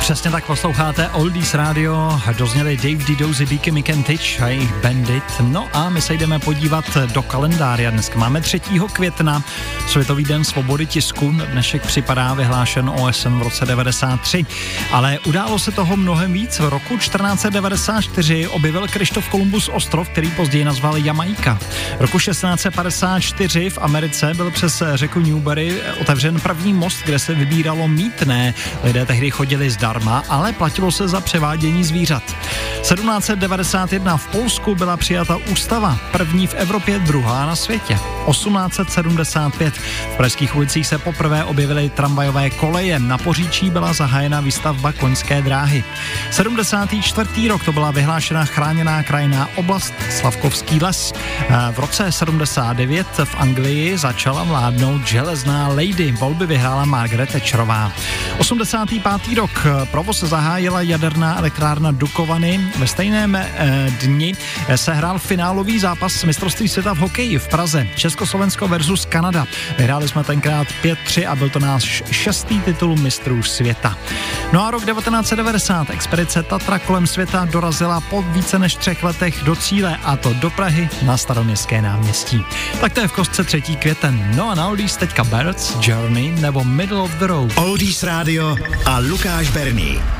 Přesně tak posloucháte Oldies Radio, dozněli Dave Didozy, Beaky McKentich a jejich Bandit. No a my se jdeme podívat do kalendáře. Dneska máme 3. května, Světový den svobody tisku. Dnešek připadá vyhlášen OSN v roce 93. Ale událo se toho mnohem víc. V roku 1494 objevil Krištof Kolumbus ostrov, který později nazval Jamaika. V roku 1654 v Americe byl přes řeku Newbury otevřen první most, kde se vybíralo mítné. Lidé tehdy chodili zdarma zdarma, ale platilo se za převádění zvířat. 1791 v Polsku byla přijata ústava, první v Evropě, druhá na světě. 1875 v pražských ulicích se poprvé objevily tramvajové koleje, na Poříčí byla zahájena výstavba koňské dráhy. 74. rok to byla vyhlášena chráněná krajinná oblast Slavkovský les. V roce 79 v Anglii začala vládnout železná lady. Volby vyhrála Margaret Thatcherová. 85. rok provoz zahájila jaderná elektrárna Dukovany. Ve stejném eh, dni se hrál finálový zápas mistrovství světa v hokeji v Praze. Československo versus Kanada. Vyhráli jsme tenkrát 5-3 a byl to náš šestý titul mistrů světa. No a rok 1990 expedice Tatra kolem světa dorazila po více než třech letech do cíle a to do Prahy na staroměstské náměstí. Tak to je v kostce 3. květen. No a na Oldies teďka Birds, Journey nebo Middle of the Road. Oldies Radio a Lukáš Berný.